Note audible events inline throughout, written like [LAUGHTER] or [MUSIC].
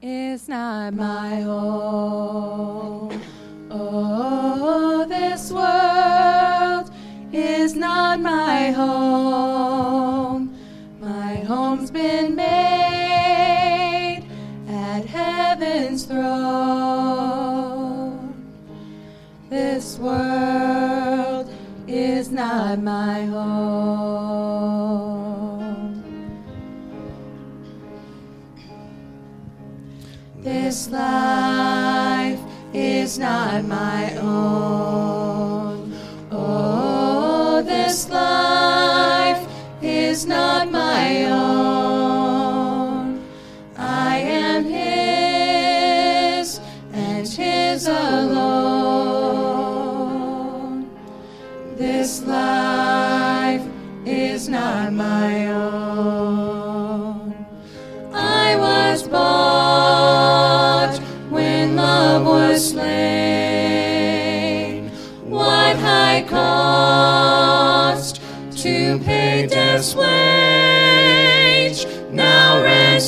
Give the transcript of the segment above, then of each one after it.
is not my home. Oh, this world is not my home. My home's been made at heaven's throne. This world is not my home. Not my own. Oh, this life is not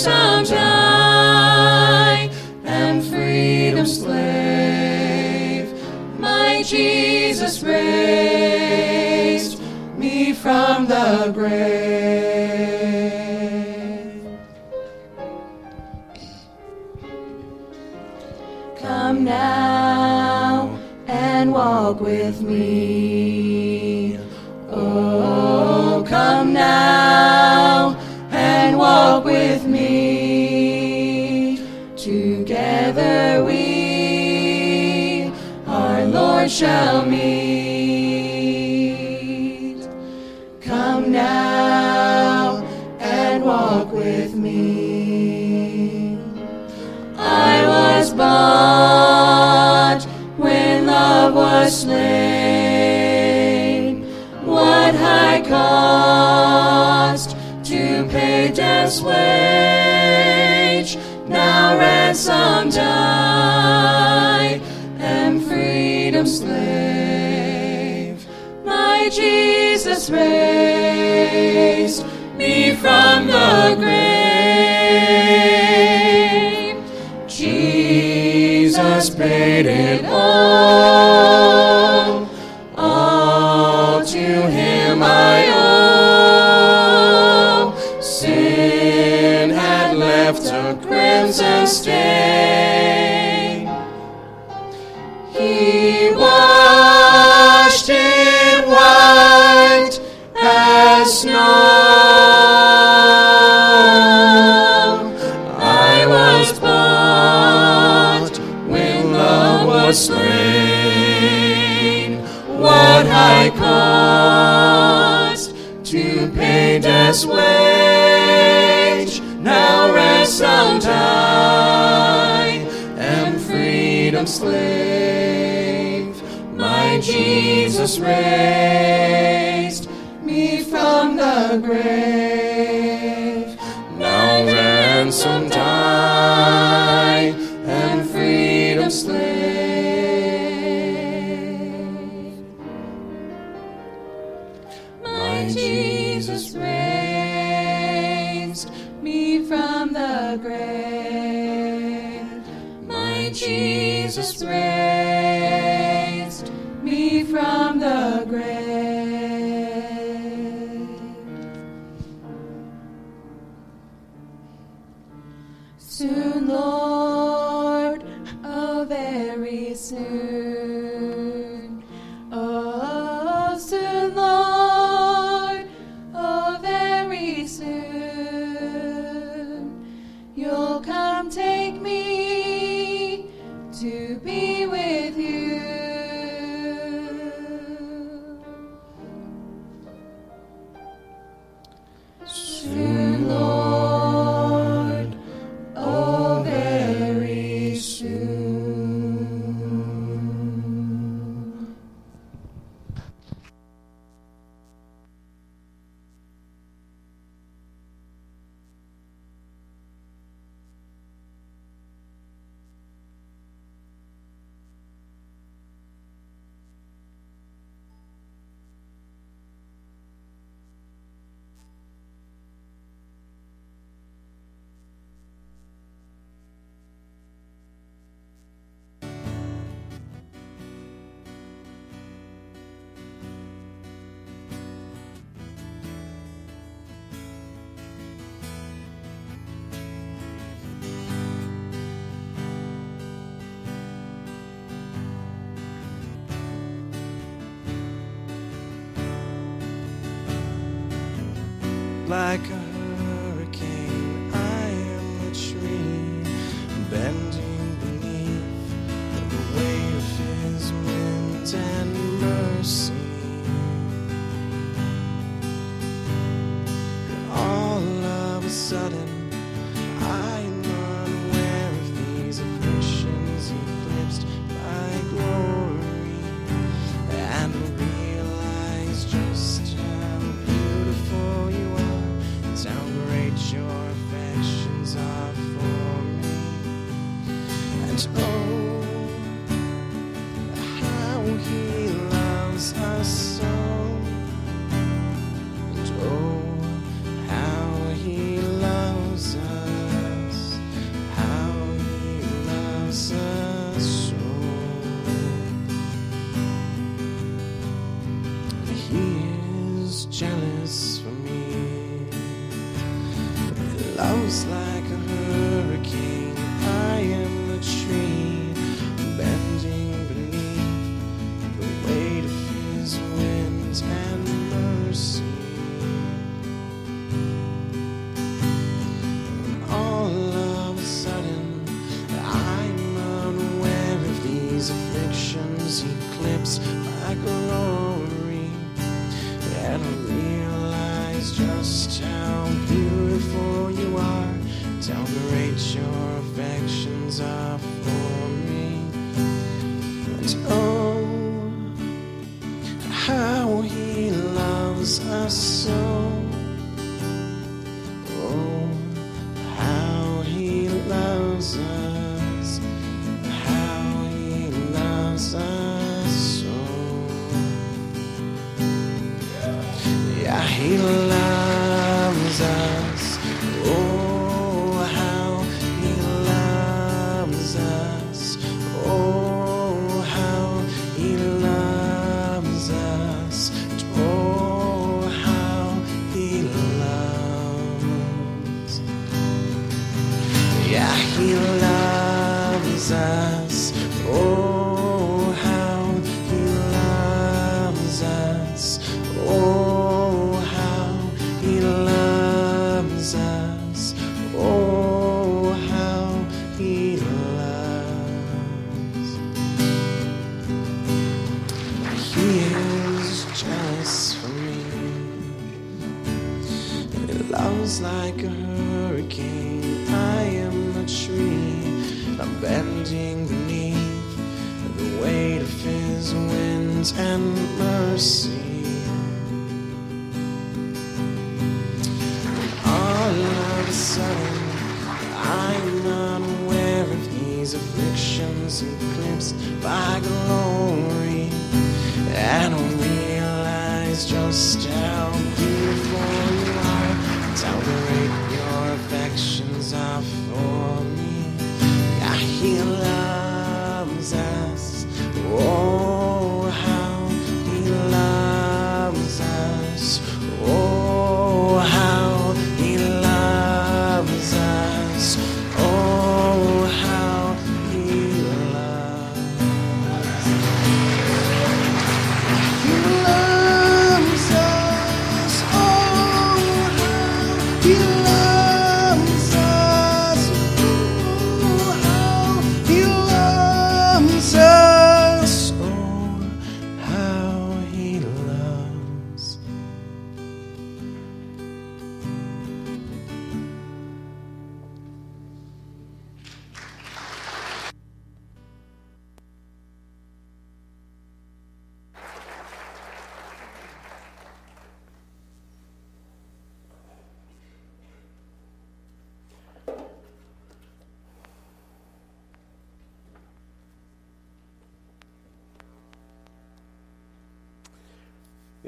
I am freedom's slave. My Jesus raised me from the grave. Come now and walk with me. Shall meet. Come now and walk with me. I was bought when love was slain. What high cost to pay death's wage. Now ransomed am slave. My Jesus raised me from the grave. Raised me from the grave. Now ransomed like a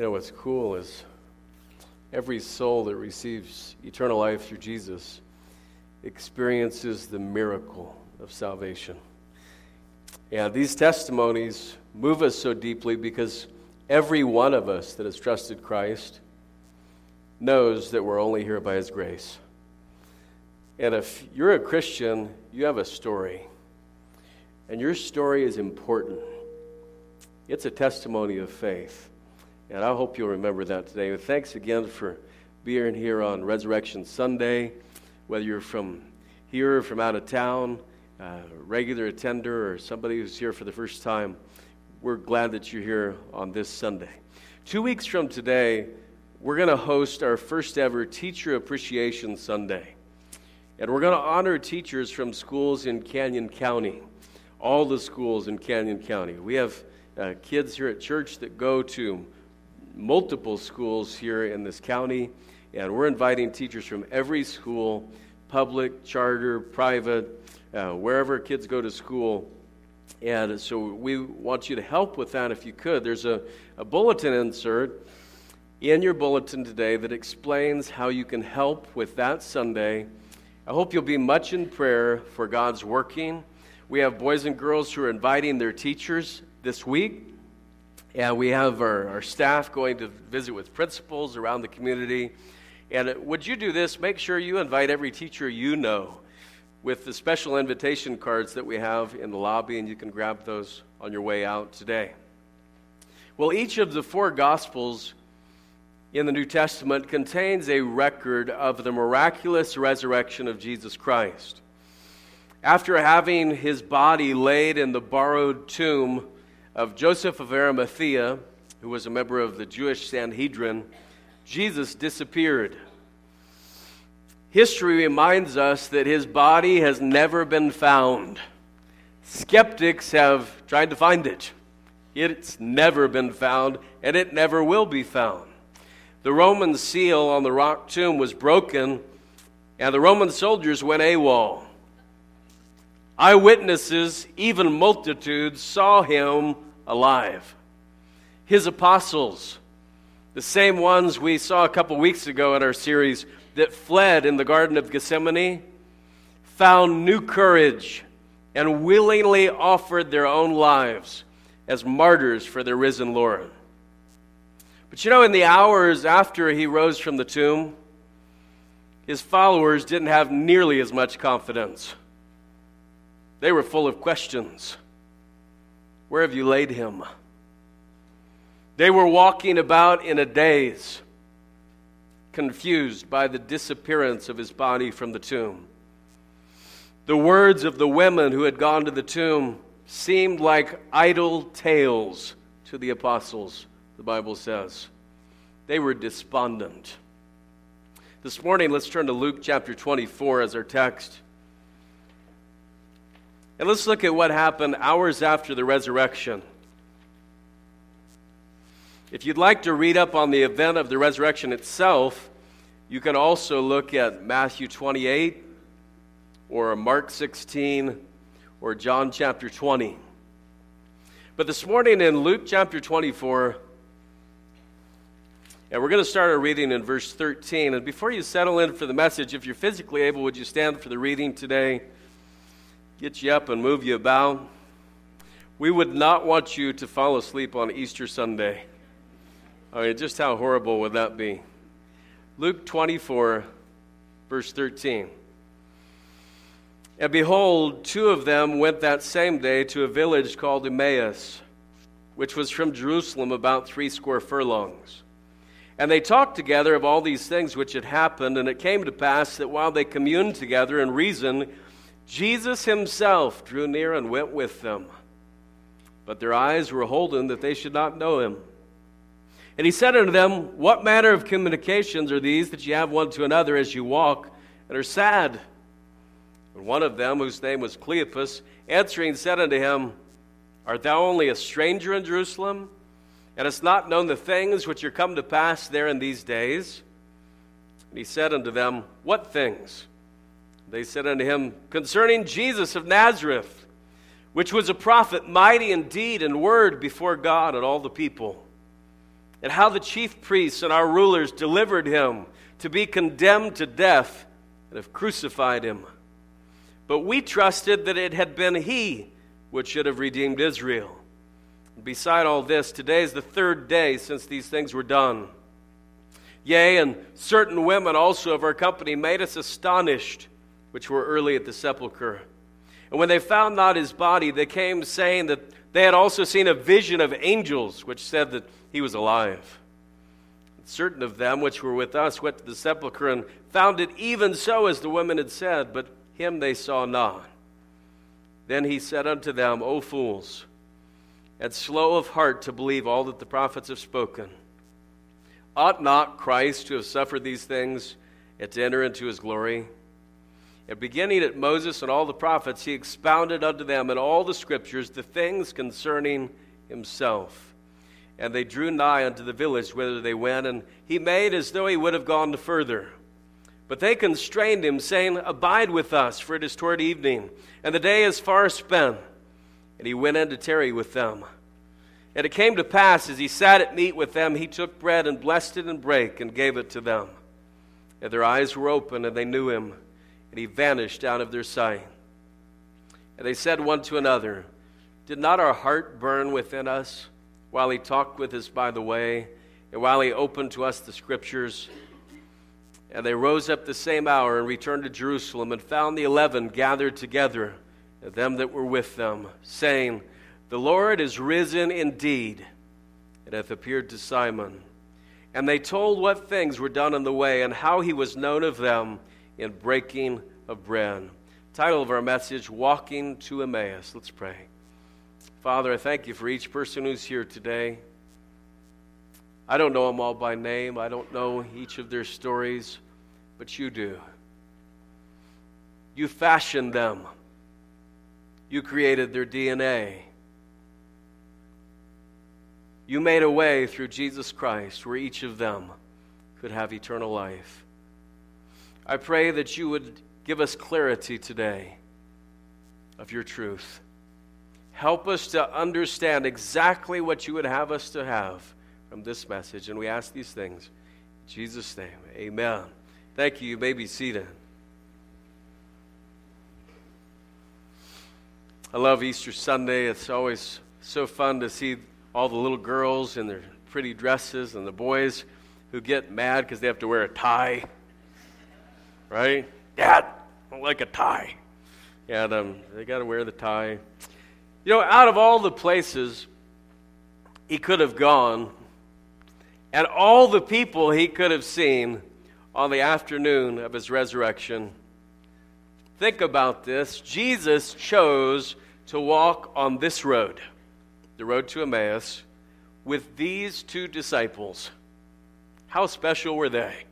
You know, what's cool is every soul that receives eternal life through Jesus experiences the miracle of salvation. And these testimonies move us so deeply because every one of us that has trusted Christ knows that we're only here by His grace. And if you're a Christian, you have a story. And your story is important, it's a testimony of faith. And I hope you'll remember that today. But thanks again for being here on Resurrection Sunday, whether you're from here or from out of town, a regular attender, or somebody who's here for the first time. We're glad that you're here on this Sunday. Two weeks from today, we're going to host our first ever Teacher Appreciation Sunday. And we're going to honor teachers from schools in Canyon County, all the schools in Canyon County. We have uh, kids here at church that go to multiple schools here in this county, and we're inviting teachers from every school public, charter, private, uh, wherever kids go to school. And so we want you to help with that if you could. There's a, a bulletin insert in your bulletin today that explains how you can help with that Sunday. I hope you'll be much in prayer for God's working. We have boys and girls who are inviting their teachers this week. And we have our, our staff going to visit with principals around the community. And uh, would you do this? Make sure you invite every teacher you know with the special invitation cards that we have in the lobby, and you can grab those on your way out today. Well, each of the four Gospels in the New Testament contains a record of the miraculous resurrection of Jesus Christ. After having his body laid in the borrowed tomb of Joseph of Arimathea, who was a member of the Jewish Sanhedrin, Jesus disappeared. History reminds us that his body has never been found. Skeptics have tried to find it. It's never been found, and it never will be found. The Roman seal on the rock tomb was broken, and the Roman soldiers went AWOL. Eyewitnesses, even multitudes, saw him alive. His apostles, the same ones we saw a couple weeks ago in our series that fled in the Garden of Gethsemane, found new courage and willingly offered their own lives as martyrs for their risen Lord. But you know, in the hours after he rose from the tomb, his followers didn't have nearly as much confidence. They were full of questions. Where have you laid him? They were walking about in a daze, confused by the disappearance of his body from the tomb. The words of the women who had gone to the tomb seemed like idle tales to the apostles the Bible says. They were despondent. This morning, let's turn to Luke chapter 24 as our text. And let's look at what happened hours after the resurrection. If you'd like to read up on the event of the resurrection itself, you can also look at Matthew 28 or Mark 16 or John chapter 20. But this morning in Luke chapter 24, and we're going to start our reading in verse 13. And before you settle in for the message, if you're physically able, would you stand for the reading today? Get you up and move you about. We would not want you to fall asleep on Easter Sunday. I mean, just how horrible would that be? Luke 24, verse 13. And behold, two of them went that same day to a village called Emmaus, which was from Jerusalem about three score furlongs. And they talked together of all these things which had happened, and it came to pass that while they communed together and reasoned, Jesus himself drew near and went with them. But their eyes were holden that they should not know him. And he said unto them, What manner of communications are these that ye have one to another as you walk, and are sad? And one of them, whose name was Cleopas, answering said unto him, Art thou only a stranger in Jerusalem? and hast not known the things which are come to pass there in these days? And he said unto them, What things? They said unto him, Concerning Jesus of Nazareth, which was a prophet, mighty in deed and word before God and all the people, and how the chief priests and our rulers delivered him to be condemned to death and have crucified him. But we trusted that it had been he which should have redeemed Israel. Beside all this, today is the third day since these things were done. Yea, and certain women also of our company made us astonished, which were early at the sepulchre. And when they found not his body, they came saying that they had also seen a vision of angels, which said that he was alive. Certain of them which were with us went to the sepulchre and found it even so as the women had said, but him they saw not. Then he said unto them, O fools, and slow of heart to believe all that the prophets have spoken. Ought not Christ to have suffered these things and to enter into his glory? And beginning at Moses and all the prophets, he expounded unto them in all the scriptures the things concerning himself. And they drew nigh unto the village whither they went, and he made as though he would have gone further. But they constrained him, saying, Abide with us, for it is toward evening, and the day is far spent. And he went in to tarry with them. And it came to pass, as he sat at meat with them, he took bread and blessed it and brake and gave it to them. And their eyes were open, and they knew him, and he vanished out of their sight. And they said one to another, Did not our heart burn within us while he talked with us by the way, and while he opened to us the scriptures? And they rose up the same hour and returned to Jerusalem, and found the eleven gathered together, and them that were with them, saying, The Lord is risen indeed, and hath appeared to Simon. And they told what things were done in the way, and how he was known of them in breaking of bread. Title of our message Walking to Emmaus. Let's pray. Father, I thank you for each person who's here today. I don't know them all by name, I don't know each of their stories, but you do. You fashioned them, you created their DNA. You made a way through Jesus Christ where each of them could have eternal life. I pray that you would give us clarity today of your truth. Help us to understand exactly what you would have us to have from this message. And we ask these things in Jesus' name. Amen. Thank you. You may be seated. I love Easter Sunday. It's always so fun to see all the little girls in their pretty dresses and the boys who get mad because they have to wear a tie. Right? Dad, I like a tie. And um, they got to wear the tie. You know, out of all the places he could have gone, and all the people he could have seen on the afternoon of his resurrection, think about this. Jesus chose to walk on this road, the road to Emmaus, with these two disciples. How special were they?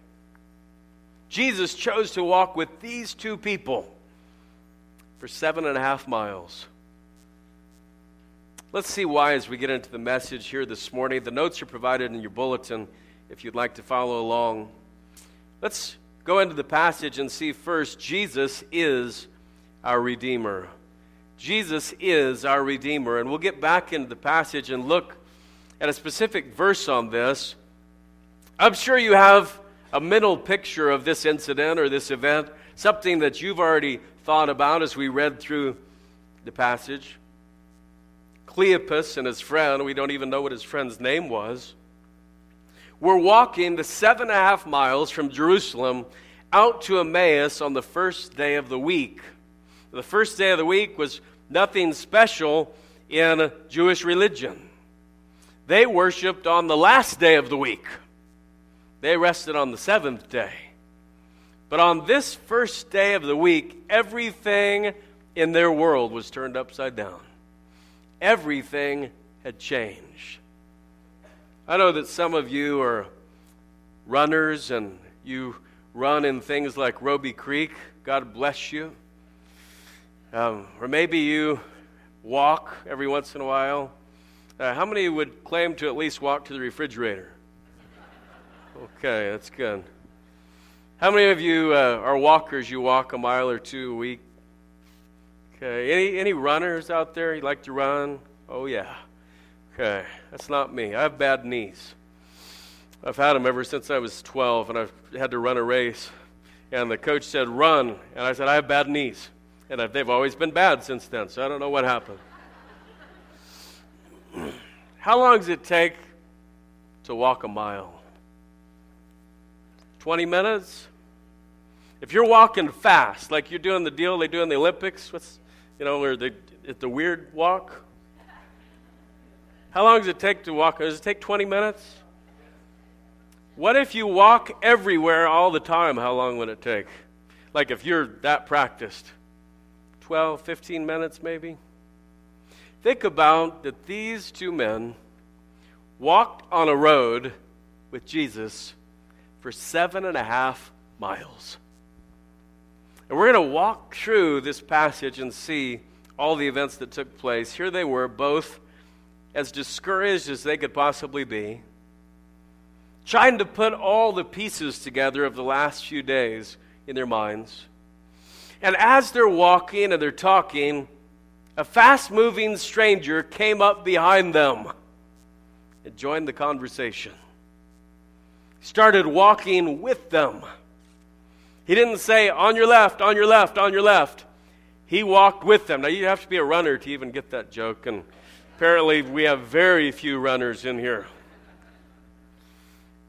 Jesus chose to walk with these two people for seven and a half miles. Let's see why as we get into the message here this morning. The notes are provided in your bulletin if you'd like to follow along. Let's go into the passage and see first Jesus is our Redeemer. Jesus is our Redeemer. And we'll get back into the passage and look at a specific verse on this. I'm sure you have a mental picture of this incident or this event, something that you've already thought about as we read through the passage. Cleopas and his friend, we don't even know what his friend's name was, were walking the seven and a half miles from Jerusalem out to Emmaus on the first day of the week. The first day of the week was nothing special in Jewish religion. They worshiped on the last day of the week, they rested on the seventh day. But on this first day of the week, everything in their world was turned upside down everything had changed. I know that some of you are runners and you run in things like Robie Creek. God bless you. Um, or maybe you walk every once in a while. Uh, how many would claim to at least walk to the refrigerator? Okay, that's good. How many of you uh, are walkers? You walk a mile or two a week? Okay. Any any runners out there? You like to run? Oh yeah. Okay. That's not me. I have bad knees. I've had them ever since I was 12, and I've had to run a race. And the coach said, "Run," and I said, "I have bad knees," and they've always been bad since then. So I don't know what happened. [CLEARS THROAT] How long does it take to walk a mile? 20 minutes? If you're walking fast, like you're doing the deal they do in the Olympics, what's you know, they, it's the weird walk. How long does it take to walk? Does it take 20 minutes? What if you walk everywhere all the time? How long would it take? Like if you're that practiced? 12, 15 minutes maybe? Think about that these two men walked on a road with Jesus for seven and a half miles. And we're going to walk through this passage and see all the events that took place. Here they were, both as discouraged as they could possibly be, trying to put all the pieces together of the last few days in their minds. And as they're walking and they're talking, a fast moving stranger came up behind them and joined the conversation. Started walking with them. He didn't say, on your left, on your left, on your left. He walked with them. Now, you have to be a runner to even get that joke, and apparently, we have very few runners in here.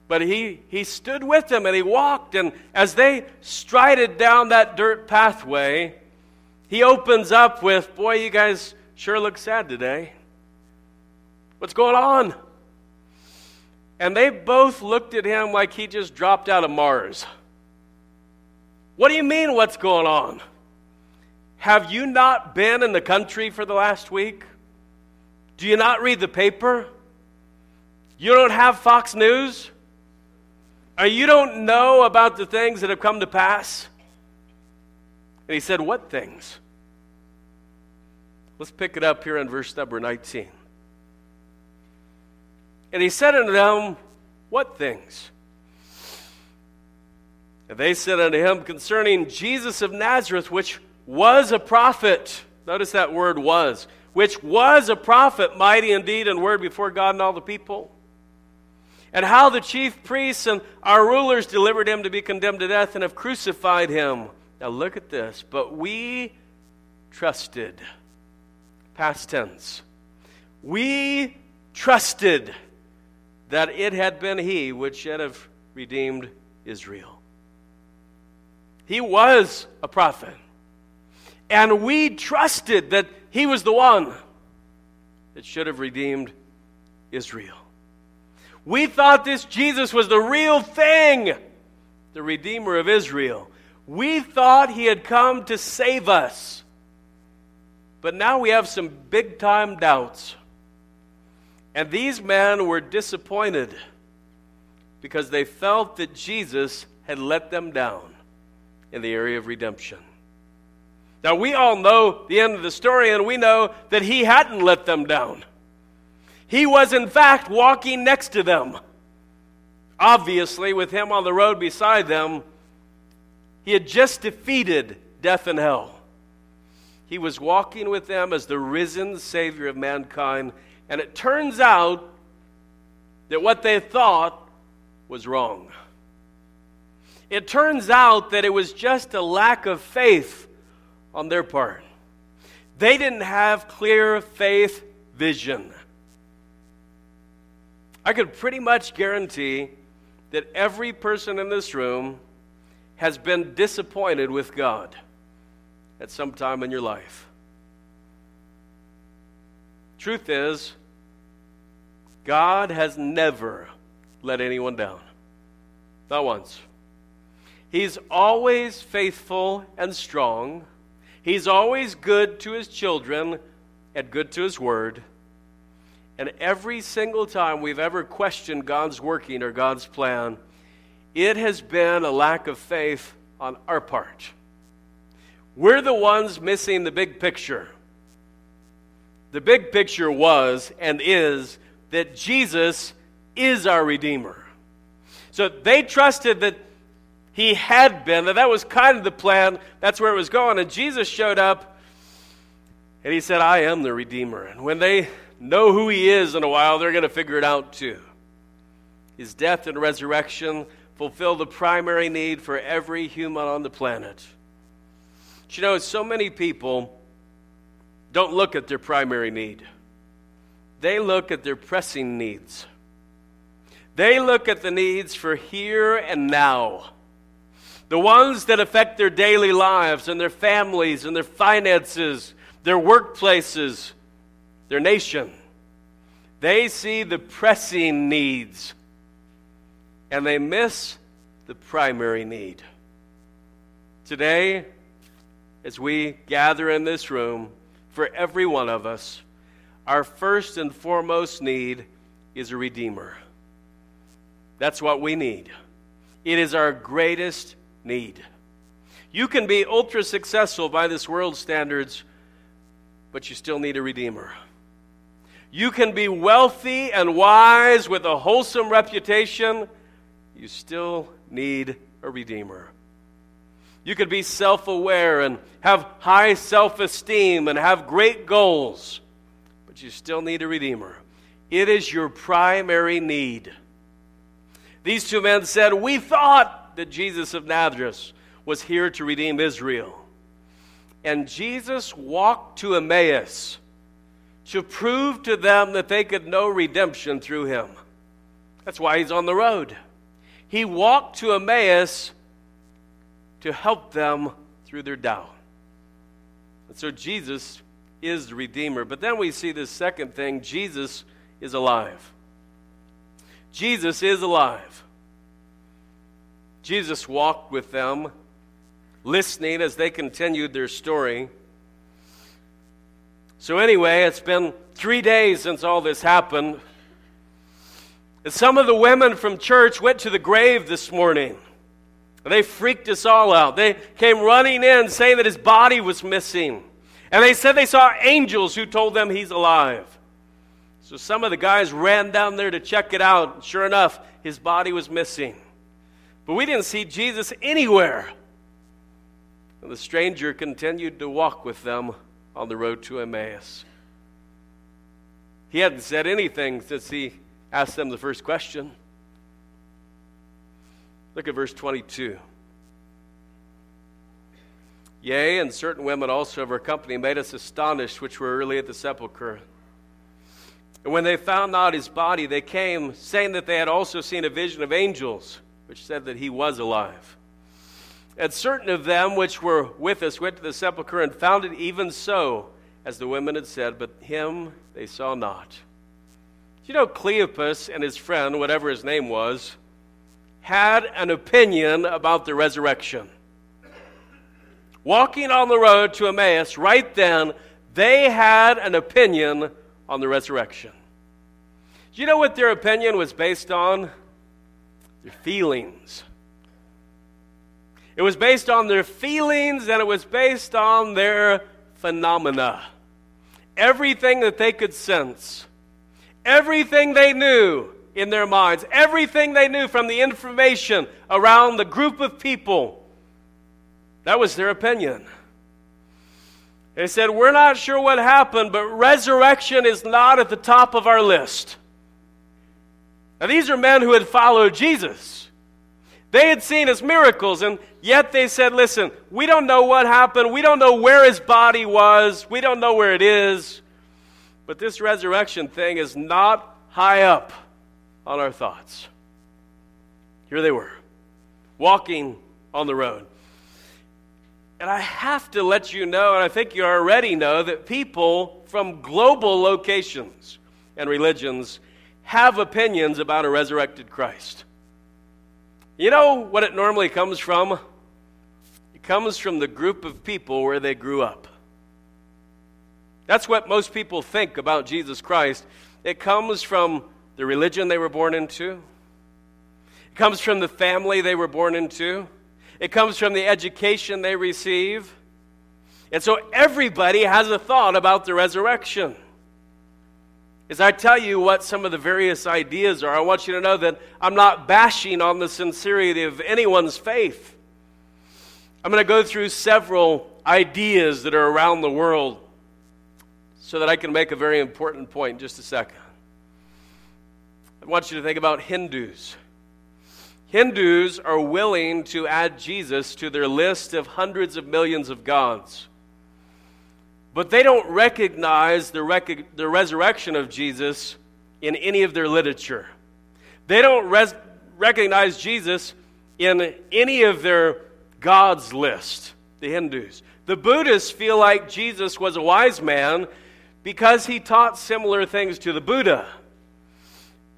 But he, he stood with them and he walked, and as they strided down that dirt pathway, he opens up with, Boy, you guys sure look sad today. What's going on? And they both looked at him like he just dropped out of Mars. What do you mean, what's going on? Have you not been in the country for the last week? Do you not read the paper? You don't have Fox News? Or you don't know about the things that have come to pass? And he said, What things? Let's pick it up here in verse number 19. And he said unto them, What things? And they said unto him concerning Jesus of Nazareth, which was a prophet. Notice that word was. Which was a prophet, mighty indeed in word before God and all the people. And how the chief priests and our rulers delivered him to be condemned to death and have crucified him. Now look at this. But we trusted. Past tense. We trusted that it had been he which should have redeemed Israel. He was a prophet. And we trusted that he was the one that should have redeemed Israel. We thought this Jesus was the real thing, the Redeemer of Israel. We thought he had come to save us. But now we have some big time doubts. And these men were disappointed because they felt that Jesus had let them down in the area of redemption. Now, we all know the end of the story, and we know that he hadn't let them down. He was, in fact, walking next to them. Obviously, with him on the road beside them, he had just defeated death and hell. He was walking with them as the risen Savior of mankind, and it turns out that what they thought was wrong. It turns out that it was just a lack of faith on their part. They didn't have clear faith vision. I could pretty much guarantee that every person in this room has been disappointed with God at some time in your life. Truth is, God has never let anyone down. Not once. He's always faithful and strong. He's always good to his children and good to his word. And every single time we've ever questioned God's working or God's plan, it has been a lack of faith on our part. We're the ones missing the big picture. The big picture was and is that Jesus is our Redeemer. So they trusted that he had been, that that was kind of the plan. That's where it was going. And Jesus showed up and he said, I am the Redeemer. And when they know who he is in a while, they're going to figure it out too. His death and resurrection fulfill the primary need for every human on the planet. You know, so many people don't look at their primary need, they look at their pressing needs. They look at the needs for here and now the ones that affect their daily lives and their families and their finances, their workplaces, their nation. They see the pressing needs. and they miss the primary need. Today, as we gather in this room, for every one of us, our first and foremost need is a Redeemer. That's what we need. It is our greatest need. You can be ultra successful by this world's standards, but you still need a Redeemer. You can be wealthy and wise with a wholesome reputation, you still need a Redeemer. You could be self aware and have high self esteem and have great goals, but you still need a Redeemer. It is your primary need. These two men said, We thought that Jesus of Nazareth was here to redeem Israel. And Jesus walked to Emmaus to prove to them that they could know redemption through him. That's why he's on the road. He walked to Emmaus to help them through their doubt. And so Jesus is the Redeemer. But then we see this second thing Jesus is alive. Jesus is alive. Jesus walked with them, listening as they continued their story. So, anyway, it's been three days since all this happened. And some of the women from church went to the grave this morning. They freaked us all out. They came running in saying that his body was missing. And they said they saw angels who told them he's alive. So some of the guys ran down there to check it out. Sure enough, his body was missing. But we didn't see Jesus anywhere. And the stranger continued to walk with them on the road to Emmaus. He hadn't said anything since he asked them the first question. Look at verse 22. Yea, and certain women also of our company made us astonished, which were early at the sepulchre. And when they found not his body, they came, saying that they had also seen a vision of angels, which said that he was alive. And certain of them which were with us went to the sepulchre and found it even so, as the women had said, but him they saw not. You know, Cleopas and his friend, whatever his name was, had an opinion about the resurrection. Walking on the road to Emmaus, right then, they had an opinion on the resurrection. Do you know what their opinion was based on? Their feelings. It was based on their feelings and it was based on their phenomena. Everything that they could sense, everything they knew in their minds, everything they knew from the information around the group of people, that was their opinion. They said, We're not sure what happened, but resurrection is not at the top of our list. Now, these are men who had followed Jesus. They had seen his miracles, and yet they said, Listen, we don't know what happened. We don't know where his body was. We don't know where it is. But this resurrection thing is not high up on our thoughts. Here they were, walking on the road. And I have to let you know, and I think you already know, that people from global locations and religions have opinions about a resurrected Christ. You know what it normally comes from? It comes from the group of people where they grew up. That's what most people think about Jesus Christ. It comes from the religion they were born into, it comes from the family they were born into. It comes from the education they receive. And so everybody has a thought about the resurrection. As I tell you what some of the various ideas are, I want you to know that I'm not bashing on the sincerity of anyone's faith. I'm going to go through several ideas that are around the world so that I can make a very important point in just a second. I want you to think about Hindus. Hindus are willing to add Jesus to their list of hundreds of millions of gods. But they don't recognize the, rec- the resurrection of Jesus in any of their literature. They don't res- recognize Jesus in any of their gods list, the Hindus. The Buddhists feel like Jesus was a wise man because he taught similar things to the Buddha.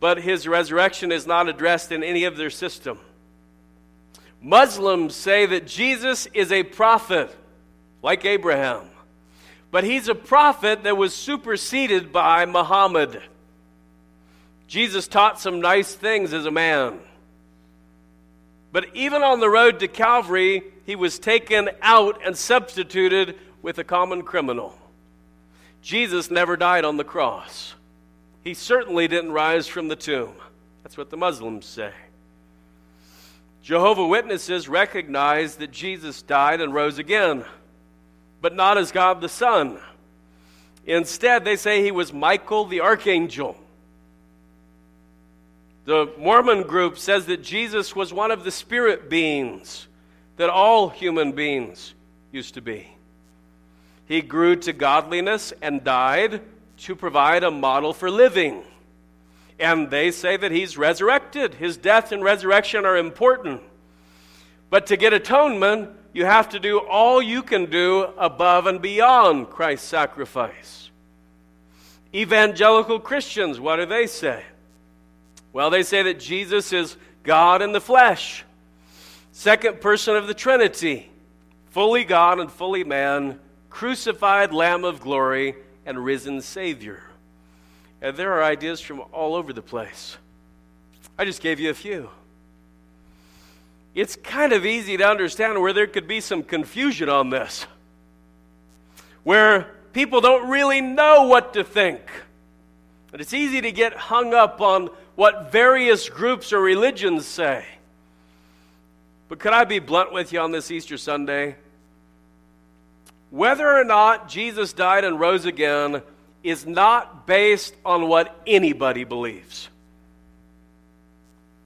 But his resurrection is not addressed in any of their system. Muslims say that Jesus is a prophet, like Abraham, but he's a prophet that was superseded by Muhammad. Jesus taught some nice things as a man. But even on the road to Calvary, he was taken out and substituted with a common criminal. Jesus never died on the cross. He certainly didn't rise from the tomb. That's what the Muslims say. Jehovah Witnesses recognize that Jesus died and rose again, but not as God the Son. Instead, they say he was Michael the archangel. The Mormon group says that Jesus was one of the spirit beings that all human beings used to be. He grew to godliness and died to provide a model for living. And they say that he's resurrected. His death and resurrection are important. But to get atonement, you have to do all you can do above and beyond Christ's sacrifice. Evangelical Christians, what do they say? Well, they say that Jesus is God in the flesh, second person of the Trinity, fully God and fully man, crucified Lamb of glory, and risen Savior. And there are ideas from all over the place. I just gave you a few. It's kind of easy to understand where there could be some confusion on this, where people don't really know what to think. And it's easy to get hung up on what various groups or religions say. But could I be blunt with you on this Easter Sunday? Whether or not Jesus died and rose again is not based on what anybody believes.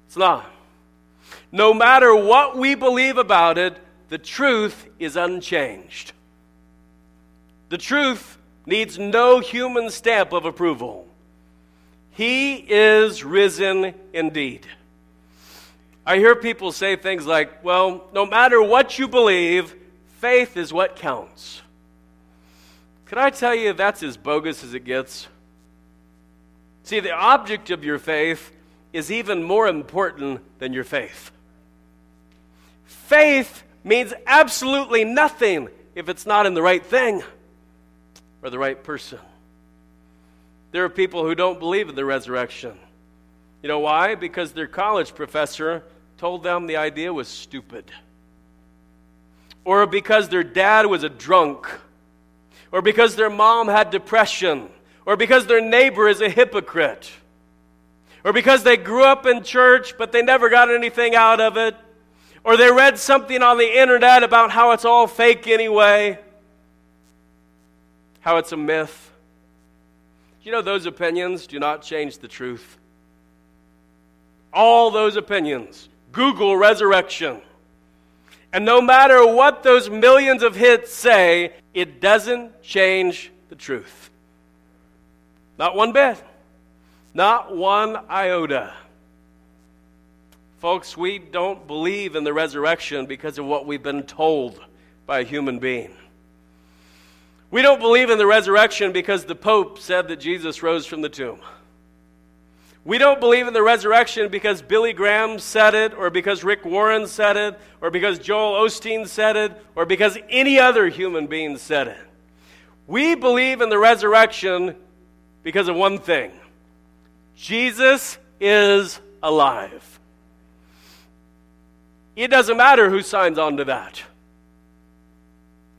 It's not. No matter what we believe about it, the truth is unchanged. The truth needs no human stamp of approval. He is risen indeed. I hear people say things like, well, no matter what you believe, faith is what counts. Can I tell you that's as bogus as it gets? See, the object of your faith is even more important than your faith. Faith means absolutely nothing if it's not in the right thing or the right person. There are people who don't believe in the resurrection. You know why? Because their college professor told them the idea was stupid. Or because their dad was a drunk. Or because their mom had depression. Or because their neighbor is a hypocrite. Or because they grew up in church but they never got anything out of it. Or they read something on the internet about how it's all fake anyway, how it's a myth. You know, those opinions do not change the truth. All those opinions. Google resurrection. And no matter what those millions of hits say, it doesn't change the truth. Not one bit. Not one iota. Folks, we don't believe in the resurrection because of what we've been told by a human being. We don't believe in the resurrection because the Pope said that Jesus rose from the tomb. We don't believe in the resurrection because Billy Graham said it, or because Rick Warren said it, or because Joel Osteen said it, or because any other human being said it. We believe in the resurrection because of one thing Jesus is alive. It doesn't matter who signs on to that.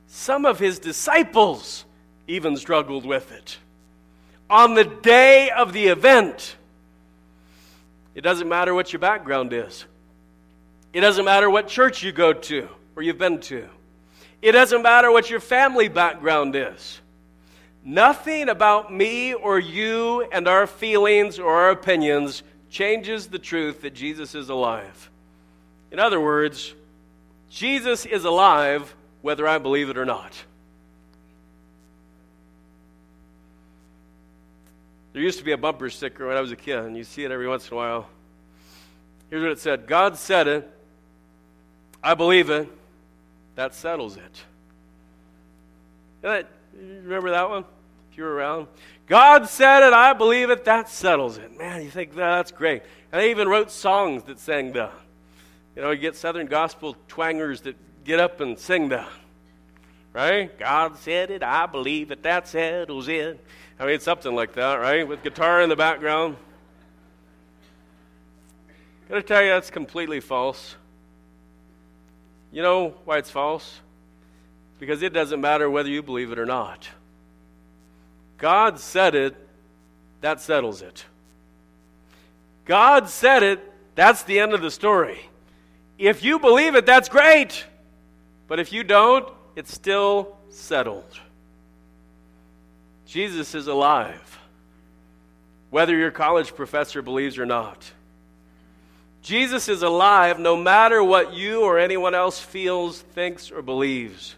Some of his disciples even struggled with it. On the day of the event, it doesn't matter what your background is. It doesn't matter what church you go to or you've been to. It doesn't matter what your family background is. Nothing about me or you and our feelings or our opinions changes the truth that Jesus is alive. In other words, Jesus is alive whether I believe it or not. There used to be a bumper sticker when I was a kid, and you see it every once in a while. Here's what it said God said it. I believe it. That settles it. Remember that one? If you were around? God said it, I believe it, that settles it. Man, you think that's great. And they even wrote songs that sang that. You know, you get Southern gospel twangers that get up and sing that. Right? God said it, I believe it, that settles it. I mean, something like that, right? With guitar in the background. Gotta tell you, that's completely false. You know why it's false? Because it doesn't matter whether you believe it or not. God said it, that settles it. God said it, that's the end of the story. If you believe it, that's great. But if you don't, it's still settled. Jesus is alive, whether your college professor believes or not. Jesus is alive no matter what you or anyone else feels, thinks, or believes.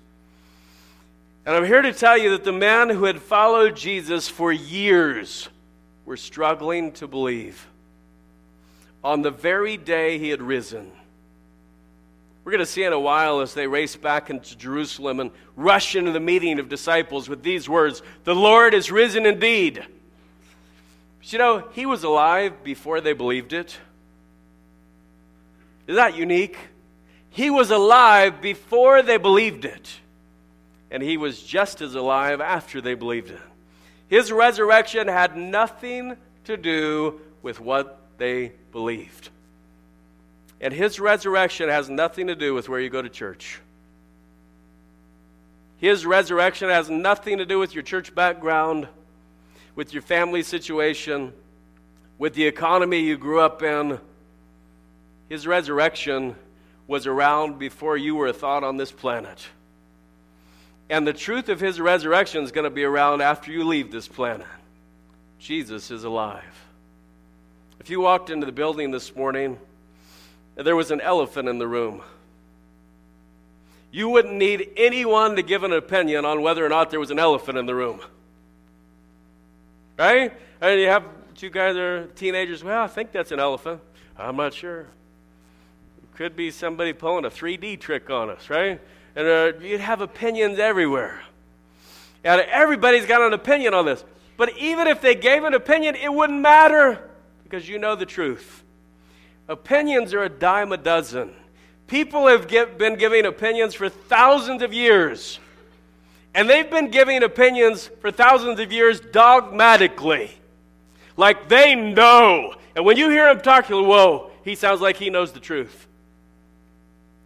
And I'm here to tell you that the man who had followed Jesus for years were struggling to believe on the very day he had risen. We're going to see in a while as they race back into Jerusalem and rush into the meeting of disciples with these words The Lord is risen indeed. But you know, he was alive before they believed it. Is that unique? He was alive before they believed it and he was just as alive after they believed it. His resurrection had nothing to do with what they believed. And his resurrection has nothing to do with where you go to church. His resurrection has nothing to do with your church background, with your family situation, with the economy you grew up in. His resurrection was around before you were a thought on this planet. And the truth of his resurrection is going to be around after you leave this planet. Jesus is alive. If you walked into the building this morning there was an elephant in the room, you wouldn't need anyone to give an opinion on whether or not there was an elephant in the room. Right? And you have two guys that are teenagers, well, I think that's an elephant. I'm not sure. Could be somebody pulling a 3D trick on us, right? and uh, you'd have opinions everywhere. And everybody's got an opinion on this. But even if they gave an opinion, it wouldn't matter because you know the truth. Opinions are a dime a dozen. People have get, been giving opinions for thousands of years. And they've been giving opinions for thousands of years dogmatically. Like they know. And when you hear him talk, you'll, whoa, he sounds like he knows the truth.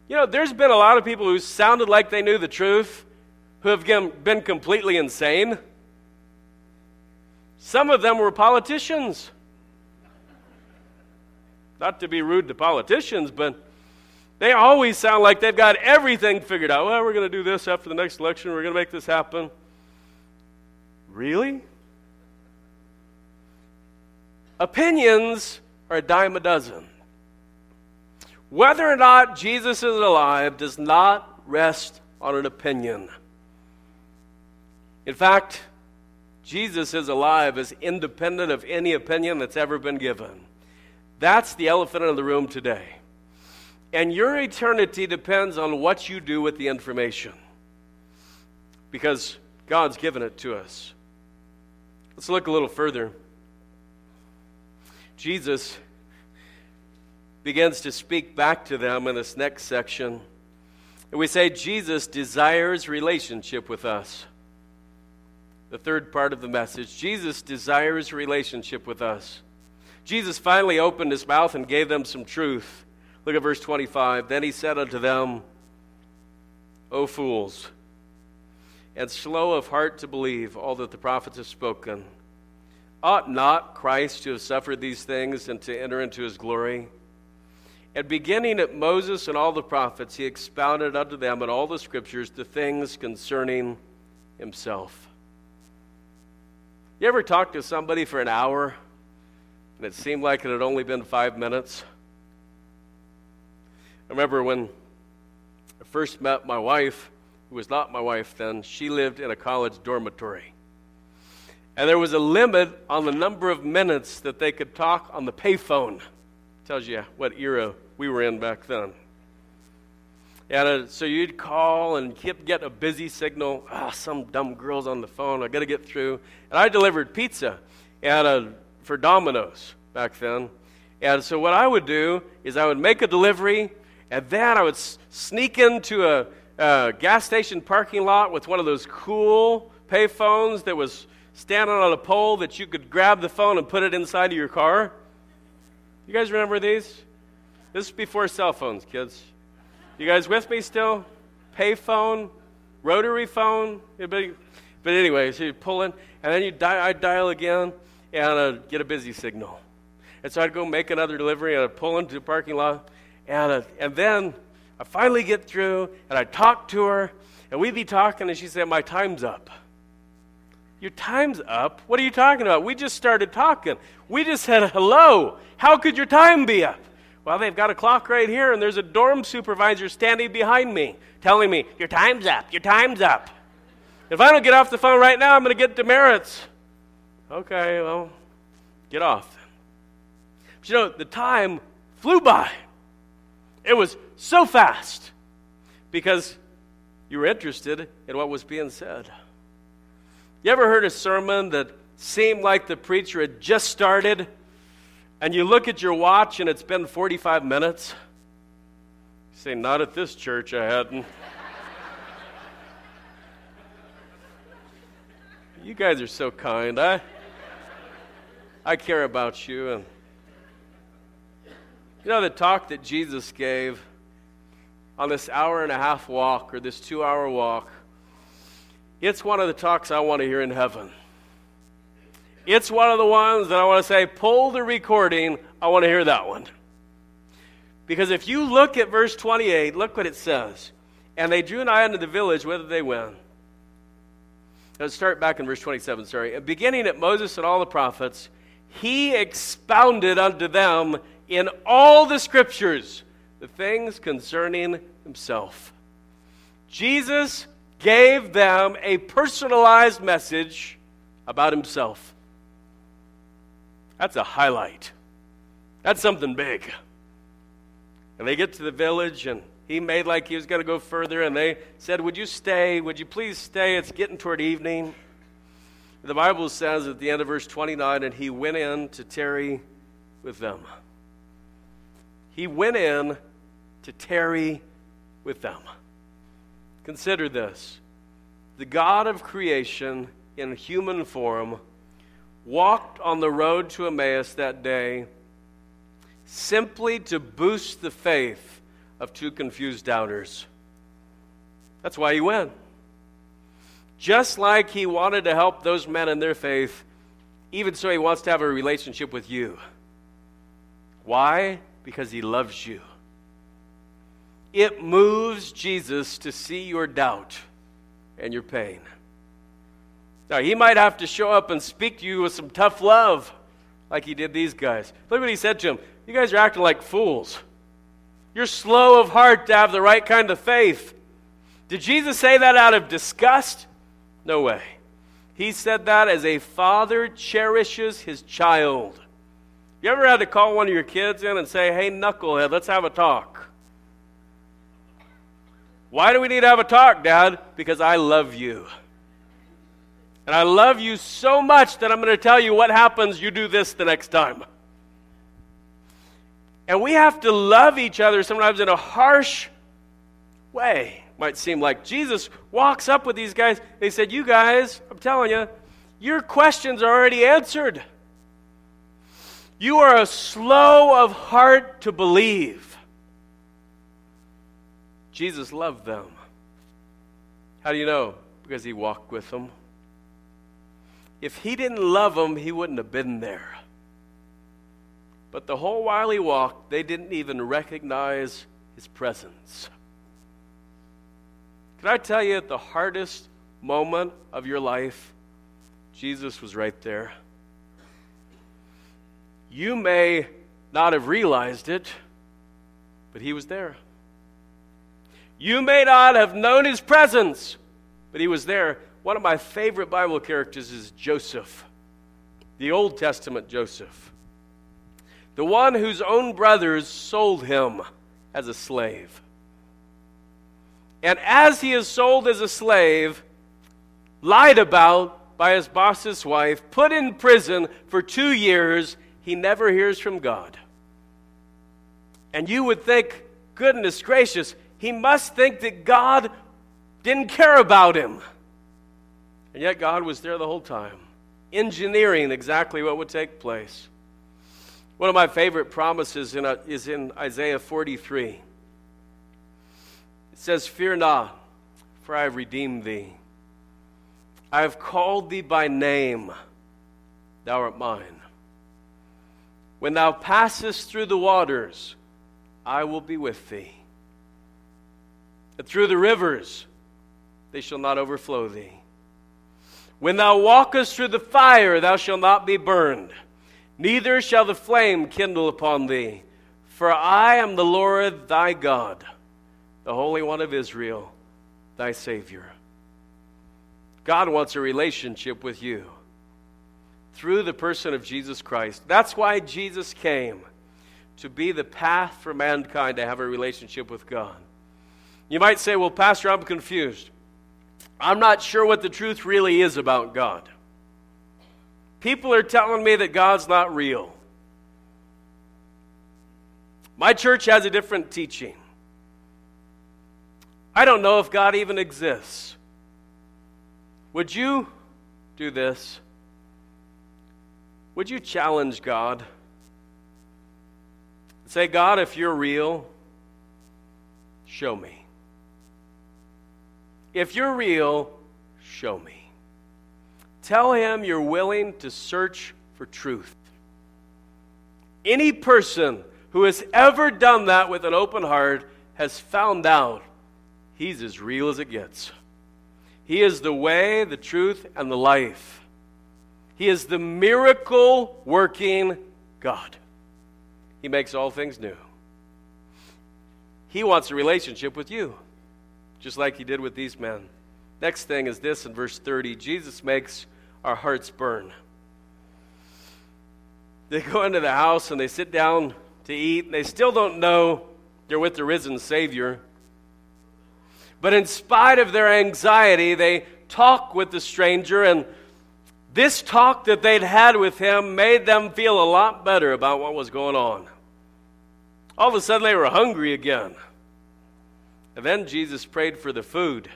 You know, there's been a lot of people who sounded like they knew the truth who have been completely insane. Some of them were politicians. Not to be rude to politicians, but they always sound like they've got everything figured out. Well, we're going to do this after the next election. We're going to make this happen. Really? Opinions are a dime a dozen. Whether or not Jesus is alive does not rest on an opinion. In fact, Jesus is alive is independent of any opinion that's ever been given. That's the elephant in the room today. And your eternity depends on what you do with the information. Because God's given it to us. Let's look a little further. Jesus begins to speak back to them in this next section. And we say Jesus desires relationship with us. The third part of the message Jesus desires relationship with us. Jesus finally opened his mouth and gave them some truth. Look at verse 25. Then he said unto them, O fools, and slow of heart to believe all that the prophets have spoken. Ought not Christ to have suffered these things and to enter into his glory? And beginning at Moses and all the prophets, he expounded unto them in all the scriptures the things concerning himself. You ever talk to somebody for an hour and it seemed like it had only been five minutes? I remember when I first met my wife, who was not my wife then, she lived in a college dormitory. And there was a limit on the number of minutes that they could talk on the payphone. Tells you what era we were in back then. And uh, so you'd call and keep getting a busy signal. Ah, some dumb girl's on the phone. I got to get through. And I delivered pizza and uh, for Domino's back then. And so what I would do is I would make a delivery, and then I would s- sneak into a, a gas station parking lot with one of those cool pay phones that was standing on a pole that you could grab the phone and put it inside of your car. You guys remember these? This is before cell phones, kids. You guys with me still? Payphone, rotary phone. But, but anyway, so you pull in, and then you di- I dial again and uh, get a busy signal. And so I'd go make another delivery, and I'd pull into the parking lot, and, uh, and then I finally get through, and I talk to her, and we'd be talking, and she said, My time's up. Your time's up? What are you talking about? We just started talking. We just said hello. How could your time be up? Well, they've got a clock right here, and there's a dorm supervisor standing behind me telling me, Your time's up, your time's up. If I don't get off the phone right now, I'm going to get demerits. Okay, well, get off. But you know, the time flew by. It was so fast because you were interested in what was being said. You ever heard a sermon that seemed like the preacher had just started and you look at your watch and it's been 45 minutes? You say, Not at this church, I hadn't. you guys are so kind. I, I care about you. And you know, the talk that Jesus gave on this hour and a half walk or this two hour walk, it's one of the talks I want to hear in heaven. It's one of the ones that I want to say, pull the recording. I want to hear that one. Because if you look at verse 28, look what it says. And they drew nigh unto the village, whither they went. Let's start back in verse 27, sorry. Beginning at Moses and all the prophets, he expounded unto them in all the scriptures the things concerning himself. Jesus gave them a personalized message about himself. That's a highlight. That's something big. And they get to the village, and he made like he was going to go further, and they said, Would you stay? Would you please stay? It's getting toward evening. The Bible says at the end of verse 29, and he went in to tarry with them. He went in to tarry with them. Consider this the God of creation in human form walked on the road to Emmaus that day simply to boost the faith of two confused doubters. That's why he went. Just like he wanted to help those men in their faith, even so, he wants to have a relationship with you. Why? Because he loves you. It moves Jesus to see your doubt and your pain. Now, he might have to show up and speak to you with some tough love, like he did these guys. Look what he said to them You guys are acting like fools. You're slow of heart to have the right kind of faith. Did Jesus say that out of disgust? No way. He said that as a father cherishes his child. You ever had to call one of your kids in and say, Hey, knucklehead, let's have a talk? Why do we need to have a talk, Dad? Because I love you. And I love you so much that I'm going to tell you what happens you do this the next time. And we have to love each other sometimes in a harsh way. Might seem like Jesus walks up with these guys. They said, You guys, I'm telling you, your questions are already answered. You are slow of heart to believe. Jesus loved them. How do you know? Because he walked with them. If he didn't love them, he wouldn't have been there. But the whole while he walked, they didn't even recognize his presence. Can I tell you, at the hardest moment of your life, Jesus was right there. You may not have realized it, but he was there. You may not have known his presence, but he was there. One of my favorite Bible characters is Joseph, the Old Testament Joseph, the one whose own brothers sold him as a slave. And as he is sold as a slave, lied about by his boss's wife, put in prison for two years, he never hears from God. And you would think, goodness gracious, he must think that God didn't care about him. And yet God was there the whole time, engineering exactly what would take place. One of my favorite promises in a, is in Isaiah 43. It says, Fear not, for I have redeemed thee. I have called thee by name, thou art mine. When thou passest through the waters, I will be with thee. And through the rivers, they shall not overflow thee. When thou walkest through the fire, thou shalt not be burned, neither shall the flame kindle upon thee. For I am the Lord thy God, the Holy One of Israel, thy Savior. God wants a relationship with you through the person of Jesus Christ. That's why Jesus came to be the path for mankind to have a relationship with God. You might say, Well, Pastor, I'm confused. I'm not sure what the truth really is about God. People are telling me that God's not real. My church has a different teaching. I don't know if God even exists. Would you do this? Would you challenge God? Say, God, if you're real, show me. If you're real, show me. Tell him you're willing to search for truth. Any person who has ever done that with an open heart has found out he's as real as it gets. He is the way, the truth, and the life. He is the miracle working God. He makes all things new. He wants a relationship with you just like he did with these men. Next thing is this in verse 30 Jesus makes our hearts burn. They go into the house and they sit down to eat, and they still don't know they're with the risen Savior. But in spite of their anxiety, they talk with the stranger, and this talk that they'd had with him made them feel a lot better about what was going on. All of a sudden, they were hungry again. And then Jesus prayed for the food.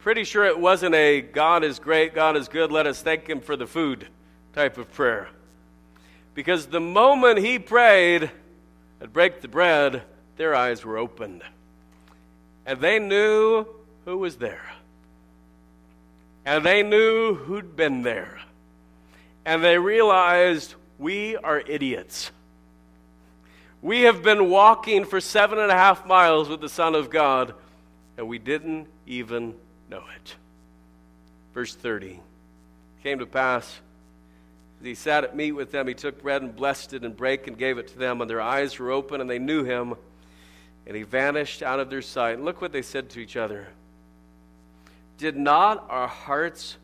Pretty sure it wasn't a God is great, God is good, let us thank Him for the food type of prayer. Because the moment He prayed and break the bread, their eyes were opened. And they knew who was there. And they knew who'd been there. And they realized we are idiots. We have been walking for seven and a half miles with the Son of God, and we didn't even know it. Verse 30 came to pass. As he sat at meat with them, he took bread and blessed it and brake and gave it to them, and their eyes were open, and they knew him, and he vanished out of their sight. And look what they said to each other Did not our hearts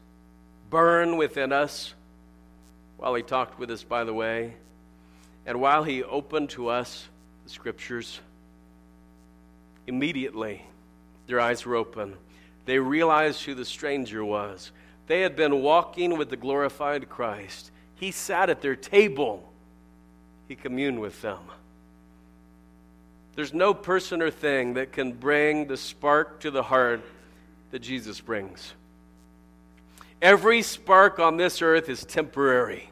burn within us while he talked with us by the way? And while he opened to us the scriptures, immediately their eyes were open. They realized who the stranger was. They had been walking with the glorified Christ. He sat at their table, he communed with them. There's no person or thing that can bring the spark to the heart that Jesus brings. Every spark on this earth is temporary.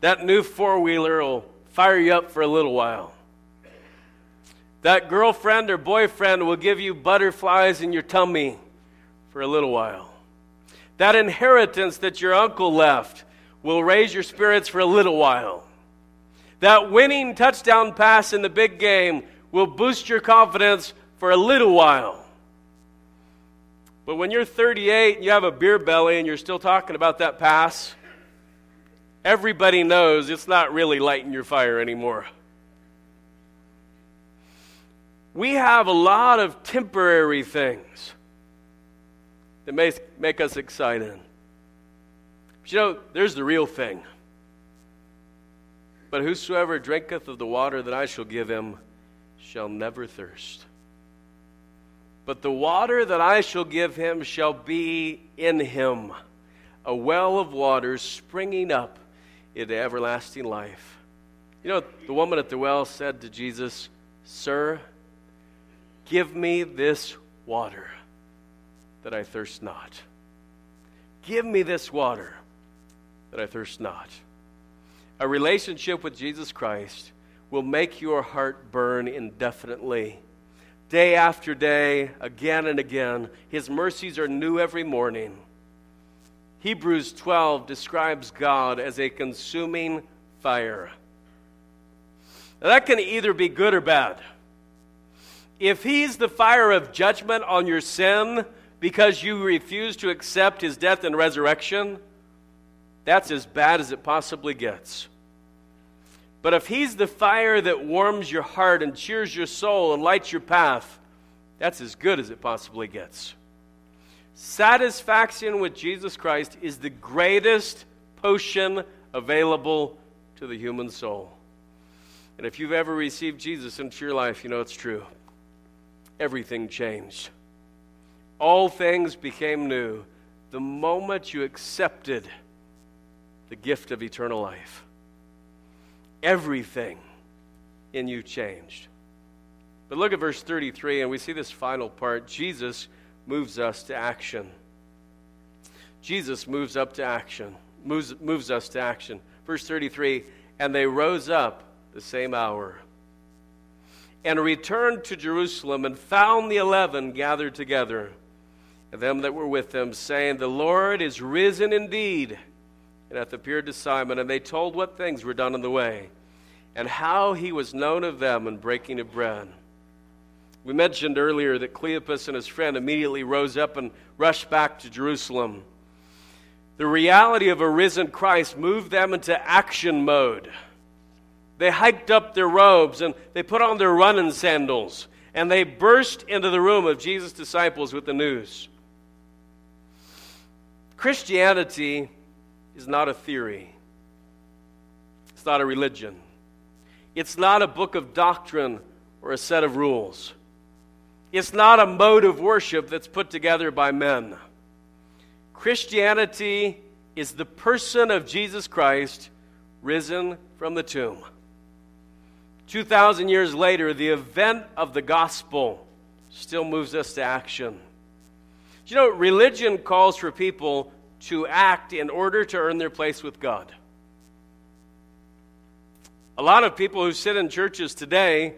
That new four wheeler will fire you up for a little while. That girlfriend or boyfriend will give you butterflies in your tummy for a little while. That inheritance that your uncle left will raise your spirits for a little while. That winning touchdown pass in the big game will boost your confidence for a little while. But when you're 38 and you have a beer belly and you're still talking about that pass, everybody knows it's not really lighting your fire anymore. We have a lot of temporary things that may make us excited. But you know, there's the real thing. But whosoever drinketh of the water that I shall give him shall never thirst. But the water that I shall give him shall be in him, a well of water springing up into everlasting life. You know, the woman at the well said to Jesus, Sir, give me this water that I thirst not. Give me this water that I thirst not. A relationship with Jesus Christ will make your heart burn indefinitely. Day after day, again and again, His mercies are new every morning. Hebrews 12 describes God as a consuming fire. Now, that can either be good or bad. If He's the fire of judgment on your sin because you refuse to accept His death and resurrection, that's as bad as it possibly gets. But if He's the fire that warms your heart and cheers your soul and lights your path, that's as good as it possibly gets. Satisfaction with Jesus Christ is the greatest potion available to the human soul. And if you've ever received Jesus into your life, you know it's true. Everything changed. All things became new the moment you accepted the gift of eternal life. Everything in you changed. But look at verse 33, and we see this final part. Jesus moves us to action. Jesus moves up to action, moves, moves us to action. Verse 33 And they rose up the same hour and returned to Jerusalem and found the eleven gathered together, and them that were with them, saying, The Lord is risen indeed, and hath appeared to Simon. And they told what things were done in the way, and how he was known of them in breaking of bread. We mentioned earlier that Cleopas and his friend immediately rose up and rushed back to Jerusalem. The reality of a risen Christ moved them into action mode. They hiked up their robes and they put on their running sandals and they burst into the room of Jesus' disciples with the news. Christianity is not a theory, it's not a religion, it's not a book of doctrine or a set of rules. It's not a mode of worship that's put together by men. Christianity is the person of Jesus Christ risen from the tomb. 2,000 years later, the event of the gospel still moves us to action. You know, religion calls for people to act in order to earn their place with God. A lot of people who sit in churches today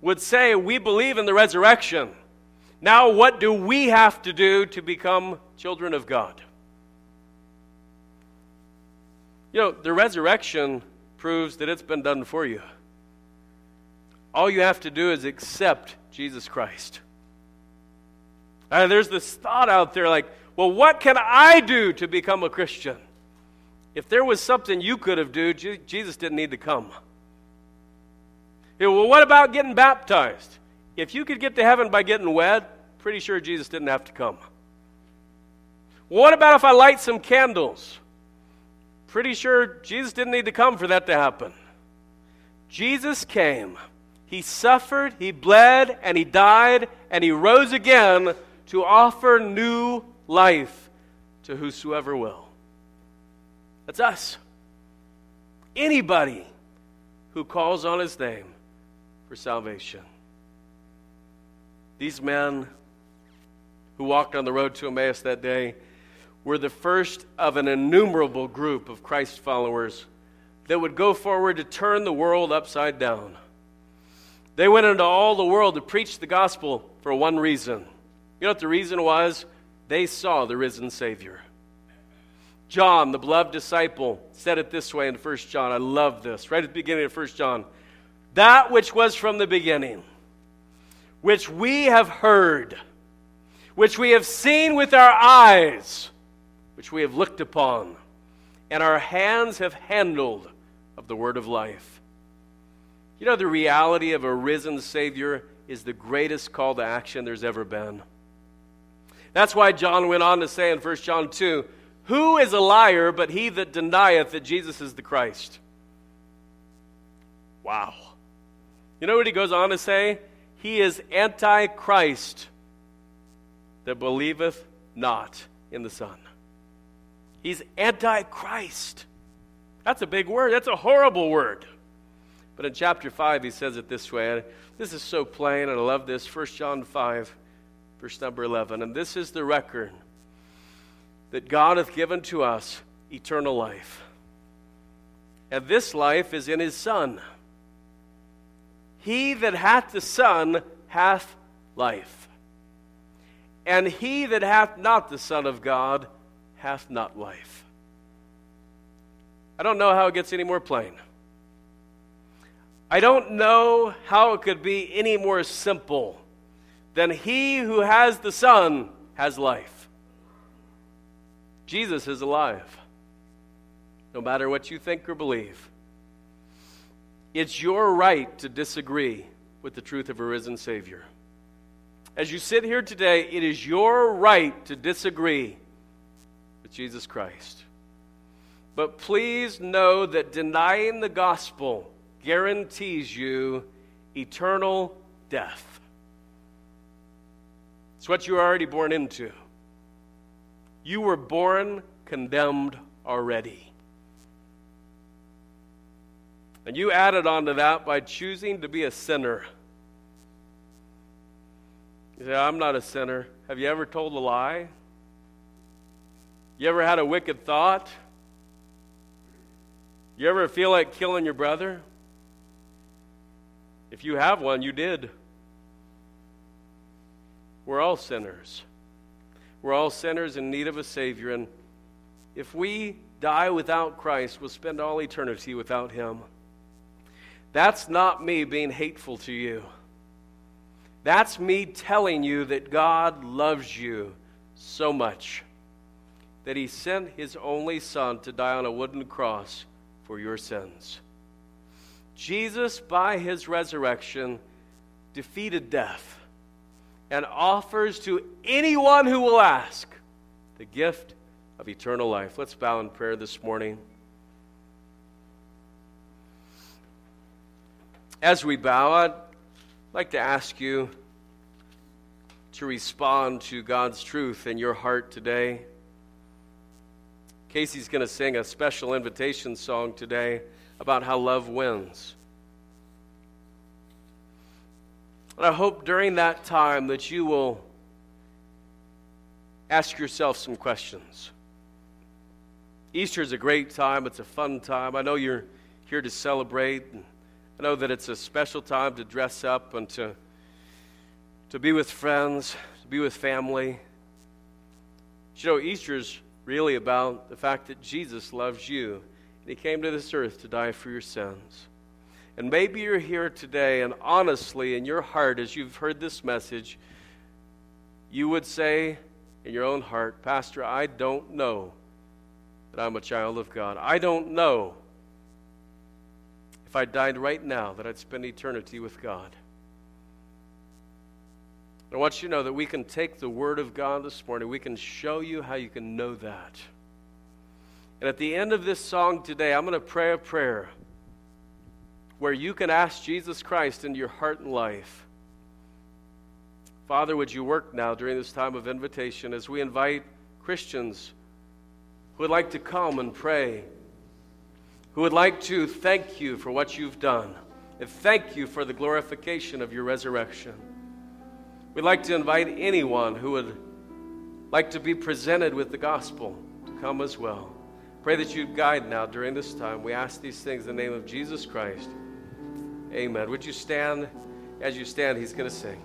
would say, We believe in the resurrection. Now, what do we have to do to become children of God? You know, the resurrection proves that it's been done for you. All you have to do is accept Jesus Christ. And there's this thought out there like, well, what can I do to become a Christian? If there was something you could have done, Jesus didn't need to come. well, what about getting baptized? If you could get to heaven by getting wet, pretty sure Jesus didn't have to come. What about if I light some candles? Pretty sure Jesus didn't need to come for that to happen. Jesus came. He suffered, he bled, and he died, and he rose again to offer new life to whosoever will. That's us. Anybody who calls on his name for salvation. These men who walked on the road to Emmaus that day were the first of an innumerable group of Christ followers that would go forward to turn the world upside down. They went into all the world to preach the gospel for one reason. You know what the reason was? They saw the risen Savior. John, the beloved disciple, said it this way in 1 John. I love this. Right at the beginning of 1 John. That which was from the beginning, which we have heard, which we have seen with our eyes, which we have looked upon, and our hands have handled of the word of life. You know, the reality of a risen Savior is the greatest call to action there's ever been. That's why John went on to say in 1 John 2 Who is a liar but he that denieth that Jesus is the Christ? Wow. You know what he goes on to say? He is antichrist that believeth not in the Son. He's antichrist. That's a big word. That's a horrible word. But in chapter 5, he says it this way. This is so plain, and I love this. 1 John 5, verse number 11. And this is the record that God hath given to us eternal life. And this life is in his Son. He that hath the Son hath life. And he that hath not the Son of God hath not life. I don't know how it gets any more plain. I don't know how it could be any more simple than he who has the Son has life. Jesus is alive, no matter what you think or believe. It's your right to disagree with the truth of a risen Savior. As you sit here today, it is your right to disagree with Jesus Christ. But please know that denying the gospel guarantees you eternal death. It's what you are already born into. You were born condemned already. And you added on to that by choosing to be a sinner. You say, I'm not a sinner. Have you ever told a lie? You ever had a wicked thought? You ever feel like killing your brother? If you have one, you did. We're all sinners. We're all sinners in need of a Savior. And if we die without Christ, we'll spend all eternity without Him. That's not me being hateful to you. That's me telling you that God loves you so much that He sent His only Son to die on a wooden cross for your sins. Jesus, by His resurrection, defeated death and offers to anyone who will ask the gift of eternal life. Let's bow in prayer this morning. As we bow, I'd like to ask you to respond to God's truth in your heart today. Casey's going to sing a special invitation song today about how love wins. And I hope during that time that you will ask yourself some questions. Easter is a great time, it's a fun time. I know you're here to celebrate. I know that it's a special time to dress up and to, to be with friends, to be with family. You know, Easter is really about the fact that Jesus loves you. And he came to this earth to die for your sins. And maybe you're here today, and honestly, in your heart, as you've heard this message, you would say in your own heart, Pastor, I don't know that I'm a child of God. I don't know if I died right now, that I'd spend eternity with God. I want you to know that we can take the Word of God this morning, we can show you how you can know that. And at the end of this song today, I'm going to pray a prayer where you can ask Jesus Christ into your heart and life. Father, would you work now during this time of invitation as we invite Christians who would like to come and pray who would like to thank you for what you've done and thank you for the glorification of your resurrection. We'd like to invite anyone who would like to be presented with the gospel to come as well. Pray that you'd guide now during this time. We ask these things in the name of Jesus Christ. Amen. Would you stand? As you stand, he's going to sing.